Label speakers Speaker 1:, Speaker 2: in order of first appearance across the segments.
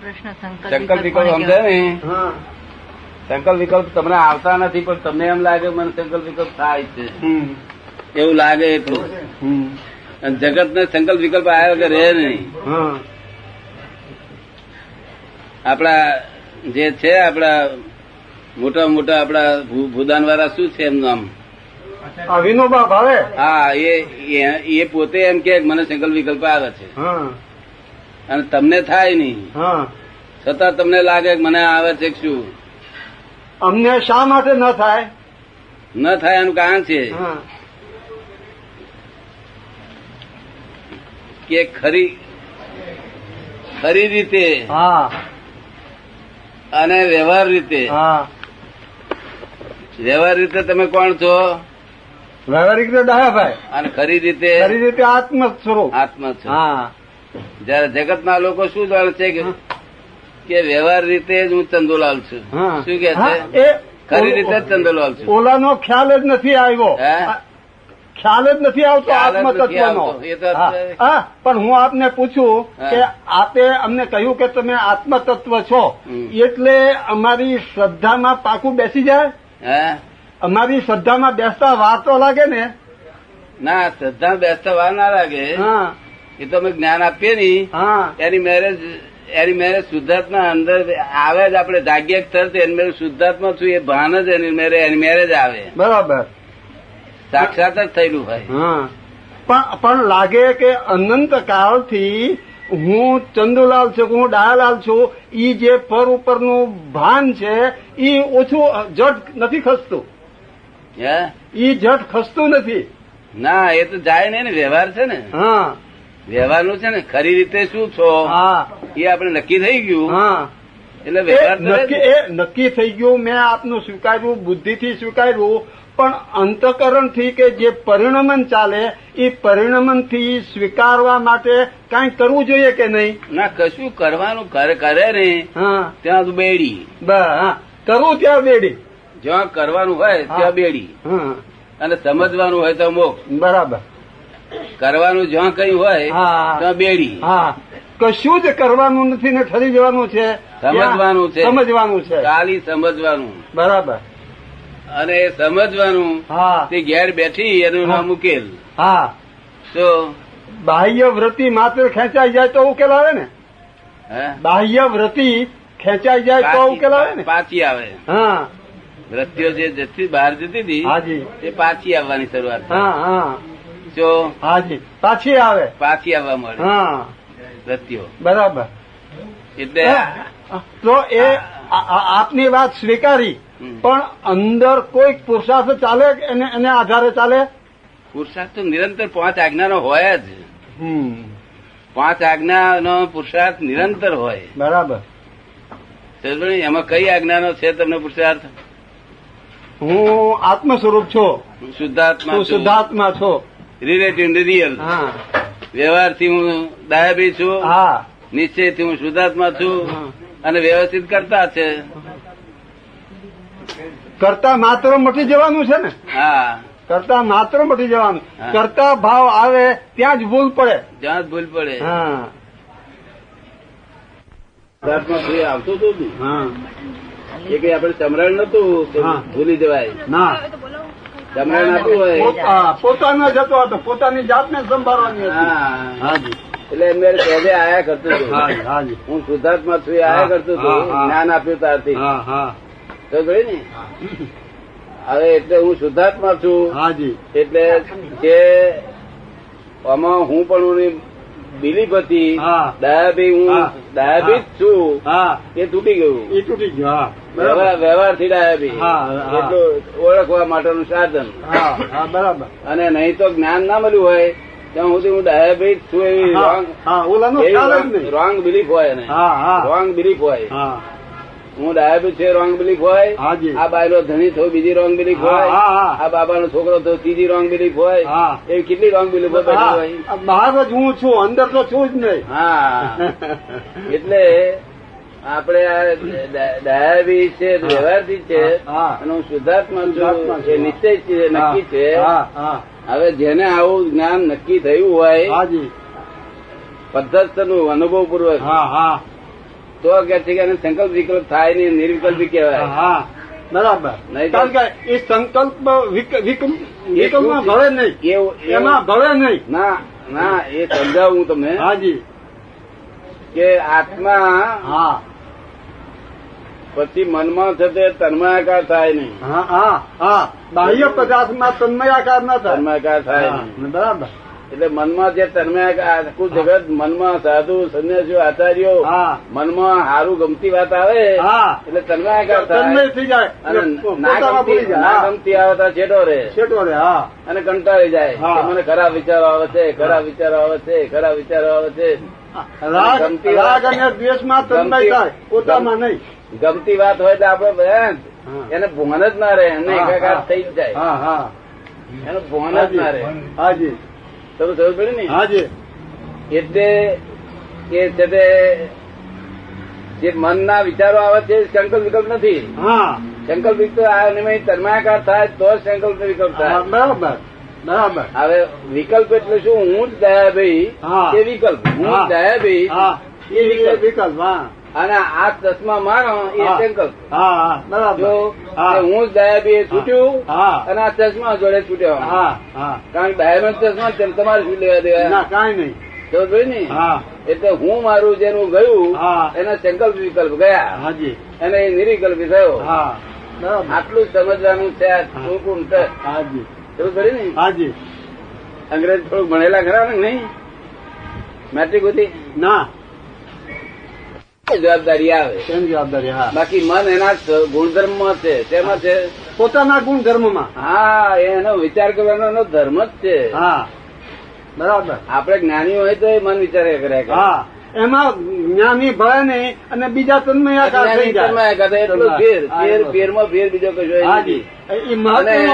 Speaker 1: પ્રશ્ન
Speaker 2: સંકલ્પ વિકલ્પ સમજાય ને સંકલ્પ વિકલ્પ તમને આવતા નથી પણ તમને એમ લાગે મને સંકલ્પ વિકલ્પ થાય છે. એવું લાગે એટલું. અને જગત ને સંકલ્પ વિકલ્પ આવ્યો કે રહે નહીં?
Speaker 3: હા.
Speaker 2: આપણા જે છે આપણા મોટા મોટા આપણા ભૂદાન વાળા શું છે એમનું
Speaker 3: આમ? વિનોબા ભાવે?
Speaker 2: હા એ એ- એ પોતે એમ કે મને સંકલ્પ વિકલ્પ આવે છે.
Speaker 3: હા.
Speaker 2: અને તમને થાય નહીં. છતાં તમને લાગે મને આવે છે શું?
Speaker 3: અમને શા માટે ન થાય?
Speaker 2: ન થાય એનું કારણ છે કે ખરી ખરી રીતે
Speaker 3: હા.
Speaker 2: અને વ્યવહાર રીતે.
Speaker 3: હા.
Speaker 2: વ્યવહાર રીતે તમે કોણ છો?
Speaker 3: વ્યવહારિક રીતે ડાયાભાઈ
Speaker 2: અને ખરી રીતે
Speaker 3: ખરી રીતે આત્મ સ્વરૂપ
Speaker 2: આત્મ છો
Speaker 3: હા
Speaker 2: જગત ના લોકો શું જાણે છે કે વ્યવહાર રીતે જ હું ચંદુલાલ છું. શું કે છે? ખરી રીતે જ ચંદુલાલ છું.
Speaker 3: ઓલાનો ખ્યાલ જ નથી આવ્યો. ખ્યાલ જ નથી આવતો
Speaker 2: ખ્યાલ જ
Speaker 3: આત્મ
Speaker 2: નથી
Speaker 3: તત્વનો
Speaker 2: આવતો. એ તો
Speaker 3: હા, હા, પણ હું આપને પૂછું કે આપે અમને કહ્યું કે તમે આત્મ તત્વ છો એટલે અમારી શ્રદ્ધામાં પાકું બેસી જાય?
Speaker 2: હે?
Speaker 3: અમારી શ્રદ્ધામાં બેસતા વાર તો લાગે ને?
Speaker 2: ના શ્રદ્ધા બેસતા વાર ના લાગે.
Speaker 3: હા.
Speaker 2: એ તો અમે જ્ઞાન આપીએ ની
Speaker 3: હા.
Speaker 2: એની મેરેજ એની મેરેજ શુદ્ધાત્મા અંદર આવે જ આપણે જાગ્યક તરત એની મેરેજ શુદ્ધાત્મા છું એ ભાન જ એની મેરેજ એની મેરેજ આવે.
Speaker 3: બરાબર.
Speaker 2: સાક્ષાત જ થયેલું ભાઈ
Speaker 3: હા. પણ પણ લાગે કે અનંત કાળથી હું ચંદુલાલ છું કે હું ડાયાલાલ છું ઈ જે પર ઉપરનું ભાન છે ઈ ઓછું જટ નથી ખસતું.
Speaker 2: હે?
Speaker 3: ઈ જટ ખસતું નથી.
Speaker 2: ના એ તો જાય નહીં ને વ્યવહાર છે ને.
Speaker 3: હા.
Speaker 2: વ્યવહારનું છે ને ખરી રીતે શું છો?
Speaker 3: હા.
Speaker 2: એ આપણે નક્કી થઈ ગયું.
Speaker 3: હા.
Speaker 2: એટલે વ્યવહાર
Speaker 3: નક્કી એ નક્કી થઈ ગયું મેં આપનું સ્વીકાર્યું બુદ્ધિથી સ્વીકાર્યું પણ અંતકરણથી કે જે પરિણમન ચાલે એ પરિણમનથી સ્વીકારવા માટે કાંઈ કરવું જોઈએ કે નહીં?
Speaker 2: ના કશું કરવાનું કરે કરે ને.
Speaker 3: હા.
Speaker 2: ત્યાં બેડી.
Speaker 3: કરવું ત્યાં બેડી.
Speaker 2: જ્યાં કરવાનું હોય ત્યાં બેડી.
Speaker 3: હા.
Speaker 2: અને સમજવાનું હોય તો મોક્ષ.
Speaker 3: બરાબર.
Speaker 2: કરવાનું જ્યાં કઈ હોય ત્યાં બેડી.
Speaker 3: કશું જ કરવાનું નથી ને ઠરી જવાનું છે.
Speaker 2: સમજવાનું છે.
Speaker 3: સમજવાનું છે.
Speaker 2: ખાલી સમજવાનું.
Speaker 3: બરાબર.
Speaker 2: અને સમજવાનું તે ઘેર બેઠી એનું નામ ઉકેલ.
Speaker 3: હા.
Speaker 2: તો?
Speaker 3: બાહ્ય વૃત્તિ માત્ર ખેંચાઈ જાય તો ઉકેલ આવે ને?
Speaker 2: હે?
Speaker 3: બાહ્ય વૃત્તિ ખેંચાઈ જાય તો ઉકેલ આવે ને?
Speaker 2: પાછી આવે.
Speaker 3: હા.
Speaker 2: વૃત્તિઓ જે જતી બહાર જતી હતી તે પાછી આવવાની શરૂઆત
Speaker 3: હા હા.
Speaker 2: જો
Speaker 3: હાજી પાછી આવે.
Speaker 2: પાછી આવવા મળે.
Speaker 3: હા.
Speaker 2: વૃત્તિઓ
Speaker 3: બરાબર.
Speaker 2: એટલે
Speaker 3: તો એ આપની વાત સ્વીકારી. પણ અંદર કોઈ પુરુષાર્થ ચાલે એને આધારે ચાલે?
Speaker 2: પુરુષાર્થ તો નિરંતર પાંચ આજ્ઞાનો હોય જ. પાંચ આજ્ઞાનો પુરુષાર્થ નિરંતર હોય.
Speaker 3: બરાબર.
Speaker 2: એમાં કઈ આજ્ઞાનો છે તમને પુરુષાર્થ
Speaker 3: હું આત્મ સ્વરૂપ છું
Speaker 2: શુદ્ધાત્મા
Speaker 3: શુદ્ધાત્મા છું.
Speaker 2: રિલેટિવ રિયલ
Speaker 3: હા.
Speaker 2: વ્યવહારથી હું ડાયાબી છું.
Speaker 3: હા.
Speaker 2: નિશ્ચયથી હું શુદ્ધાત્મા છું. અને વ્યવસ્થિત કરતા છે.
Speaker 3: કરતા માત્ર મટી જવાનું છે ને?
Speaker 2: હા.
Speaker 3: કરતા માત્ર મટી જવાનું. કરતા ભાવ આવે ત્યાં જ ભૂલ પડે.
Speaker 2: જ્યાં જ ભૂલ પડે.
Speaker 3: હા.
Speaker 2: આવતું હતું ને. એ કઈ આપણે સમરણ નતું ભૂલી જવાય.
Speaker 3: ના.
Speaker 2: આપવું હોય.
Speaker 3: પોતાનો જતો હતો પોતાની જાતને સંભાળવાની હતી. હાજી
Speaker 2: એટલે મેં પહેલે આયા કરતો હતો. હું શુદ્ધાત્મા છું આયા કરતો હતો. જ્ઞાન આપ્યું
Speaker 3: હા
Speaker 2: તો જોયું ને? હવે એટલે હું શુદ્ધાત્મા છું.
Speaker 3: હાજી
Speaker 2: એટલે કે આમાં હું પણ બિલીફ હતી. ડાયાબી હું ડાયાબી જ છું. એ તૂટી ગયું.
Speaker 3: એ તૂટી ગયું
Speaker 2: વ્યવહારથી ડાયાબી. એટલું ઓળખવા માટેનું સાધન.
Speaker 3: બરાબર.
Speaker 2: અને નહીં તો જ્ઞાન ના મળ્યું હોય ત્યાં સુધી હું ડાયાબી છું એવી રોંગ બિલીફ હોય ને રોંગ બિલીફ હોય.
Speaker 3: હા
Speaker 2: ડાયાબિટ છે રોંગ બિલીફ હોય આ બાયનો ધણી થયો બીજી રોંગ બિલીફ હોય. આ બાબાનો છોકરો થયો ત્રીજી રોંગ બિલીફ હોય. એવી કેટલી રોંગ બિલીફ હોય?
Speaker 3: બહાર જ હું છું અંદર તો છું જ નહીં.
Speaker 2: હા. એટલે આપણે આ ડાયાબીટ છે વ્યવહારથી છે. અને હું શુદ્ધાત્મા છું. એ નિશ્ચય છે નક્કી છે. હવે જેને આવું જ્ઞાન નક્કી થયું હોય પદ્ધતનું અનુભવ પૂર્વક તો કે છે કે સંકલ્પ વિકલ્પ થાય નહીં નિર્વિકલ્પ કહેવાય.
Speaker 3: હા બરાબર.
Speaker 2: નહીં તો-
Speaker 3: કારણ કે એ સંકલ્પ વિક- વિક- વિકલ્પમાં ભળે નહીં. એમાં ભળે નહીં.
Speaker 2: ના ના એ સમજાવું તમને
Speaker 3: હાજી
Speaker 2: કે આત્મા
Speaker 3: હા.
Speaker 2: પછી મનમાં છે તે તન્મયાકાર થાય નહીં.
Speaker 3: હા હા હા. બાહ્ય પદાર્થમાં તન્મયાકાર ના થાય.
Speaker 2: તન્માયાકાર થાય નહીં.
Speaker 3: બરાબર.
Speaker 2: એટલે મનમાં જે તન્મે આખું જગત મનમાં સાધુ સંન્યાસીઓ આચાર્યો મનમાં સારું ગમતી વાત આવે એટલે તન્મે
Speaker 3: થઈ જાય.
Speaker 2: ના ગમતી આવે તો છેટો રે
Speaker 3: છેટો રે
Speaker 2: અને કંટાળી જાય. મને ખરાબ વિચારો આવે છે ખરાબ વિચારો આવે છે ખરાબ વિચારો આવે છે.
Speaker 3: રાગ
Speaker 2: ગમતી વાત-
Speaker 3: અને દ્વેષમાં તન્મય થાય. પોતામાં નહીં.
Speaker 2: ગમતી વાત હોય તો આપડે ભેણ, એને ભોન જ ના રહે એને એકાકાર થઈ જ જાય.
Speaker 3: હા હા.
Speaker 2: એનું ભોન જ ના રહે.
Speaker 3: હાજી.
Speaker 2: તમે સમજ પડે ને?
Speaker 3: હાજી
Speaker 2: એટલે એ છે તે જે મનના વિચારો આવે છે સંકલ્પ વિકલ્પ નથી. સંકલ્પ વિકલ્પ તન્માયાકાર થાય તો સંકલ્પ વિકલ્પ થાય.
Speaker 3: બરાબર બરાબર.
Speaker 2: હવે વિકલ્પ એટલે શું? હું જ દયાભાઈ
Speaker 3: ભાઈ
Speaker 2: એ વિકલ્પ. હું જ. દયાભાઈ એ વિકલ્પ.
Speaker 3: વિકલ્પ હા.
Speaker 2: અને આ ચશ્મા મારો એ
Speaker 3: હા.
Speaker 2: સંકલ્પ
Speaker 3: હા હા બરાબર.
Speaker 2: જો
Speaker 3: હું.
Speaker 2: જ દયાભાઈ છૂટ્યું અને આ ચશ્મા જોડે છૂટ્યો. કારણ કે દયાનો ચશ્મા તેમ તમારે શું લેવા દેવા?
Speaker 3: કઈ નહીં.
Speaker 2: તો પડી ને? એટલે હું મારું જેનું ગયું એના સંકલ્પ વિકલ્પ ગયા.
Speaker 3: હાજી.
Speaker 2: અને એ નિરિકલ્પ થયો.
Speaker 3: હા.
Speaker 2: આટલું સમજવાનું છે આ. ટૂંકું છે.
Speaker 3: હાજી.
Speaker 2: ને?
Speaker 3: હાજી.
Speaker 2: અંગ્રેજ થોડુંક ભણેલા ખરા ને નહીં? મેટ્રિક હતી
Speaker 3: ના.
Speaker 2: જવાબદારી આવે.
Speaker 3: જવાબદારી? હા.
Speaker 2: બાકી મન એના ગુણધર્મ છે. તેમાં છે?
Speaker 3: પોતાના ગુણધર્મમાં
Speaker 2: હા એનો વિચાર કરવાનો એનો ધર્મ જ છે.
Speaker 3: હા. બરાબર.
Speaker 2: આપણે જ્ઞાની હોય તો એ મન વિચાર કરે.
Speaker 3: હા. એમાં જ્ઞાની ભય નહીં અને બીજા તન્મયાકાર થઈ જાય.
Speaker 2: તન્માયા કરે એટલો ફેર ફેર ફેરમાં ફેર બીજો કશો અને-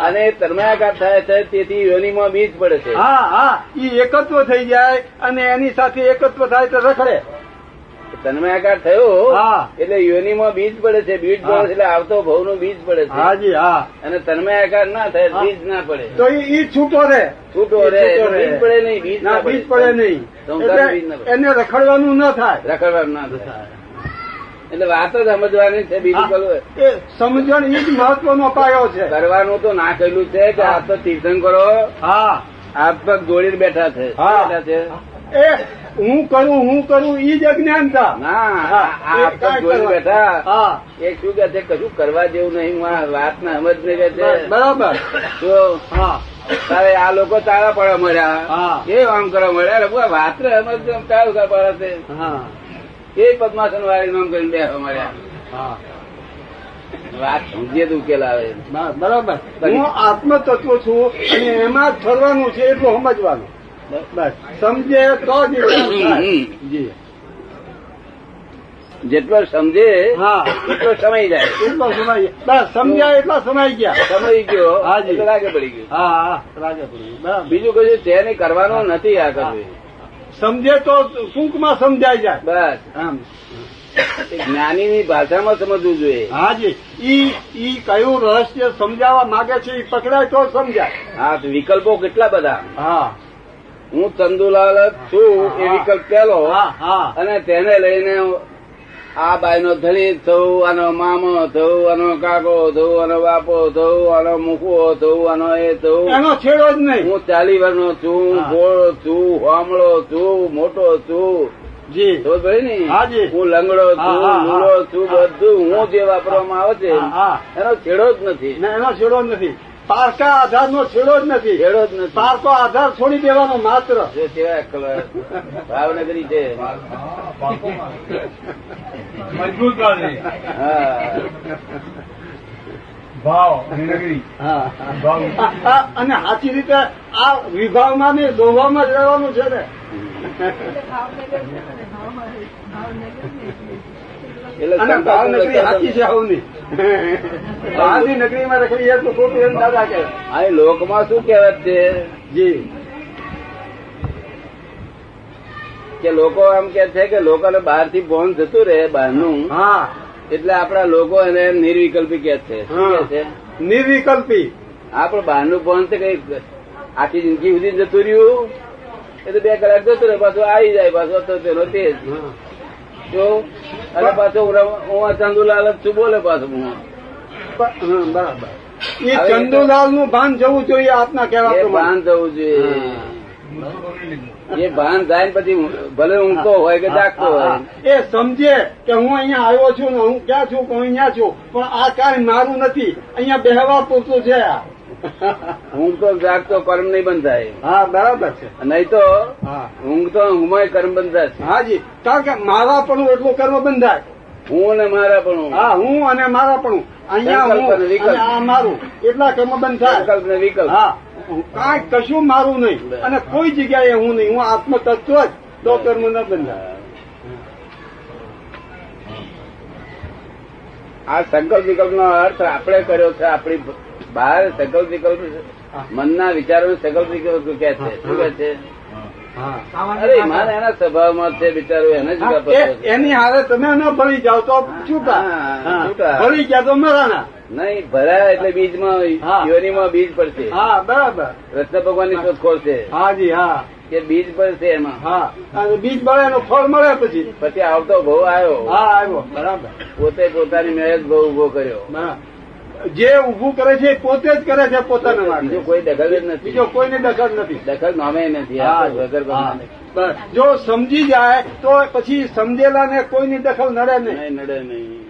Speaker 2: અને થાય છે તેથી યોનીમાં બીજ પડે છે.
Speaker 3: હા હા. એ એકત્વ થઈ જાય અને એની સાથે એકત્વ થાય તો રખડે.
Speaker 2: તન્માયાકાર થયો એટલે યોનિમાં બીજ પડે છે બીજ પડે એટલે આવતો ભવનું બીજ પડે છે.
Speaker 3: હાજી હા.
Speaker 2: અને તન્મયાકાર ના થાય બીજ ના પડે.
Speaker 3: તો ઈ છૂટો રે
Speaker 2: છૂટો રે. બીજ પડે નહીં બીજ
Speaker 3: ના બીજ પડે. નહીં.
Speaker 2: ના.
Speaker 3: એને રખડવાનું ન થાય.
Speaker 2: રખડવાનું ના થાય. એટલે વાત જ સમજવાની છે બીજું
Speaker 3: એ. સમજણ ઈ જ મહત્વનો પાયો છે.
Speaker 2: કરવાનું તો ના કહેલું છે કે
Speaker 3: આપ
Speaker 2: આ તો તીર્થંકરો
Speaker 3: હા.
Speaker 2: હાથ પગ જોડીને બેઠા છે. બેઠા છે.
Speaker 3: એ હું કરું હું કરું ઈ જ અજ્ઞાનતા
Speaker 2: બેઠા એ શું કે છે કશું કરવા જેવું નહીં વાત ના સમજ નહીં છે.
Speaker 3: બરાબર.
Speaker 2: તો તારે આ લોકો તારા પડવા મળ્યા. એ આમ કરવા મળ્યા એટલે વાત ને સમજ ચાલુ કરવા પડે છે.
Speaker 3: હા.
Speaker 2: એ પદ્માસન વાળી નામ કરીને બેસવા મળ્યા. વાત સમજે તો ઉકેલ આવે.
Speaker 3: બરાબર. હું આત્મ તત્વ છું અને એમાં જ ફરવાનું છે એટલું સમજવાનું. બસ. સમજે તો જ
Speaker 2: જેટલો સમજે એટલો સમય જાય.
Speaker 3: એટલો સમય બસ સમજ્યા એટલા સમય ગયા.
Speaker 2: સમય ગયો
Speaker 3: હાજી.
Speaker 2: લાગે પડી ગયું.
Speaker 3: હા લાગે પડી બરાબર.
Speaker 2: બીજું કશું છે નહીં કરવાનું નથી આ કરવું.
Speaker 3: સમજે તો ટૂંકમાં સમજાય જાય.
Speaker 2: બસ.
Speaker 3: આમ.
Speaker 2: જ્ઞાનીની ભાષામાં સમજવું જોઈએ.
Speaker 3: હાજી ઈ ઈ કયું રહસ્ય સમજાવવા માંગે છે એ પકડાય તો સમજાય.
Speaker 2: હા વિકલ્પો કેટલા બધા?
Speaker 3: હા.
Speaker 2: હું ચંદુલાલ જ છું એ વિકલ્પ પેલો અને તેને લઈને આ બાઈ નો ધણી થવું આનો મામો થવું આનો કાકો થવું આનો બાપો થવું આનો મુખવો થવું આનો એ થવું
Speaker 3: એનો છેડો જ નહીં.
Speaker 2: હું ચાલી વર્ષનો છું. ગોળો છું હોમળો છું મોટો છું.
Speaker 3: જી.
Speaker 2: તો ભાઈ ને હું લંગડો છું
Speaker 3: હા.
Speaker 2: છું બધું હું જે વાપરવામાં આવે છે. એનો છેડો જ નથી.
Speaker 3: એનો છેડો જ નથી. પારકા આધાર નો છેડો જ નથી.
Speaker 2: છેડો જ નથી.
Speaker 3: પારકો આધાર છોડી દેવાનો માત્ર.
Speaker 2: જો કેવા કલર ભાવનગરી છે.
Speaker 1: મજબૂત
Speaker 2: હા.
Speaker 1: ભાવ નગરી.
Speaker 3: અને સાચી રીતે આ વિભાવમાં ને દોવામાં જ રહેવાનું છે ને. અને ભાવનગરી
Speaker 2: સંતો-
Speaker 3: છે હવની બહારની નગરીમાં રખડી તો ખોટું એમ દાદા કે
Speaker 2: આ લોકમાં શું કહેવત છે?
Speaker 3: જી.
Speaker 2: કે લોકો એમ કે છે કે લોકોને બહારથી બોન જતું રહે બહારનું.
Speaker 3: હા.
Speaker 2: એટલે આપણા લોકો એને નિર્વિકલ્પી કે છે. શું. કે છે?
Speaker 3: નિર્વિકલ્પી.
Speaker 2: આપડે બહારનું બોન છે કઈ આખી જિંદગી સુધી જતું રહ્યું. એ તો બે કલાક જતું રહે પાછું આવી જાય પાછું તો તેનો તેજ. જો અને પાછો હું ચંદુલાલ જ છું બોલે પાછો હું.
Speaker 3: બરાબર એ ચંદુલાલનું ભાન જવું જોઈએ આપના કહેવા
Speaker 2: ભાન જવું જોઈએ. એ ભાન થાય ને પછી ભલે ઊંઘતો હોય કે જાગતો હોય.
Speaker 3: એ સમજે કે હું અહીંયા આવ્યો છું ને હું ક્યાં છું કે હું અહીંયા છું પણ આ કાંઈ મારું નથી. અહીંયા બેહવા પૂરતું છે આ.
Speaker 2: ઊંઘતો જાગતો કર્મ નહીં બંધાય.
Speaker 3: હા બરાબર છે.
Speaker 2: નહીં તો
Speaker 3: ઊંઘ
Speaker 2: તો ઊંઘમાં કર્મ બંધાય છે.
Speaker 3: હાજી કારણ કે મારા પણ એટલું કર્મ બંધાય.
Speaker 2: હું અને મારા પણ
Speaker 3: હા. હું અને મારા પણ અહીંયા હું
Speaker 2: વિકલ્પ.
Speaker 3: મારું. એટલા કર્મ બંધાય.
Speaker 2: સંકલ્પ ને વિકલ્પ.
Speaker 3: હા કાંઈ કશું મારું નહીં. અને કોઈ જગ્યાએ હું નહીં. હું આત્મ તત્વ જ તો કર્મ ન બંધાય.
Speaker 2: આ સંકલ્પ વિકલ્પ નો અર્થ આપણે કર્યો છે આપણી બહાર સંકલ્પ વિકલ્પ મનના વિચારો સંકલ્પ વિકલ્પ કે છે? શું કે છે?
Speaker 3: હા.
Speaker 2: અરે મારે એના સ્વભાવમાં છે બિચારો એને જ.
Speaker 3: એની હારે તમે ન ભરી જાવ તો છૂટા. ભળી ગયા તો મરાના.
Speaker 2: નહીં ભરાય એટલે બીજમાં. યોનીમાં બીજ પડશે.
Speaker 3: હા બરાબર.
Speaker 2: કૃષ્ણ ભગવાનની શોધખોળ છે
Speaker 3: હાજી હા.
Speaker 2: કે બીજ પડશે એમાં.
Speaker 3: હા. બીજ પડે એનો ફળ મળે પછી.
Speaker 2: પછી આવતો ભાવ આવ્યો.
Speaker 3: હા આવ્યો. બરાબર.
Speaker 2: પોતે પોતાની મેરેજ ભાવ ઊભો કર્યો.
Speaker 3: બરાબર. જે ઊભું કરે છે પોતે જ કરે છે પોતાના
Speaker 2: બીજો
Speaker 3: માટે.
Speaker 2: કોઈ દખલ જ નથી.
Speaker 3: બીજો કોઈને દખલ નથી.
Speaker 2: દખલ નામે નથી. આ વગર.
Speaker 3: જો સમજી જાય તો પછી સમજેલા ને કોઈની દખલ નડે
Speaker 2: નહીં નડે નહીં.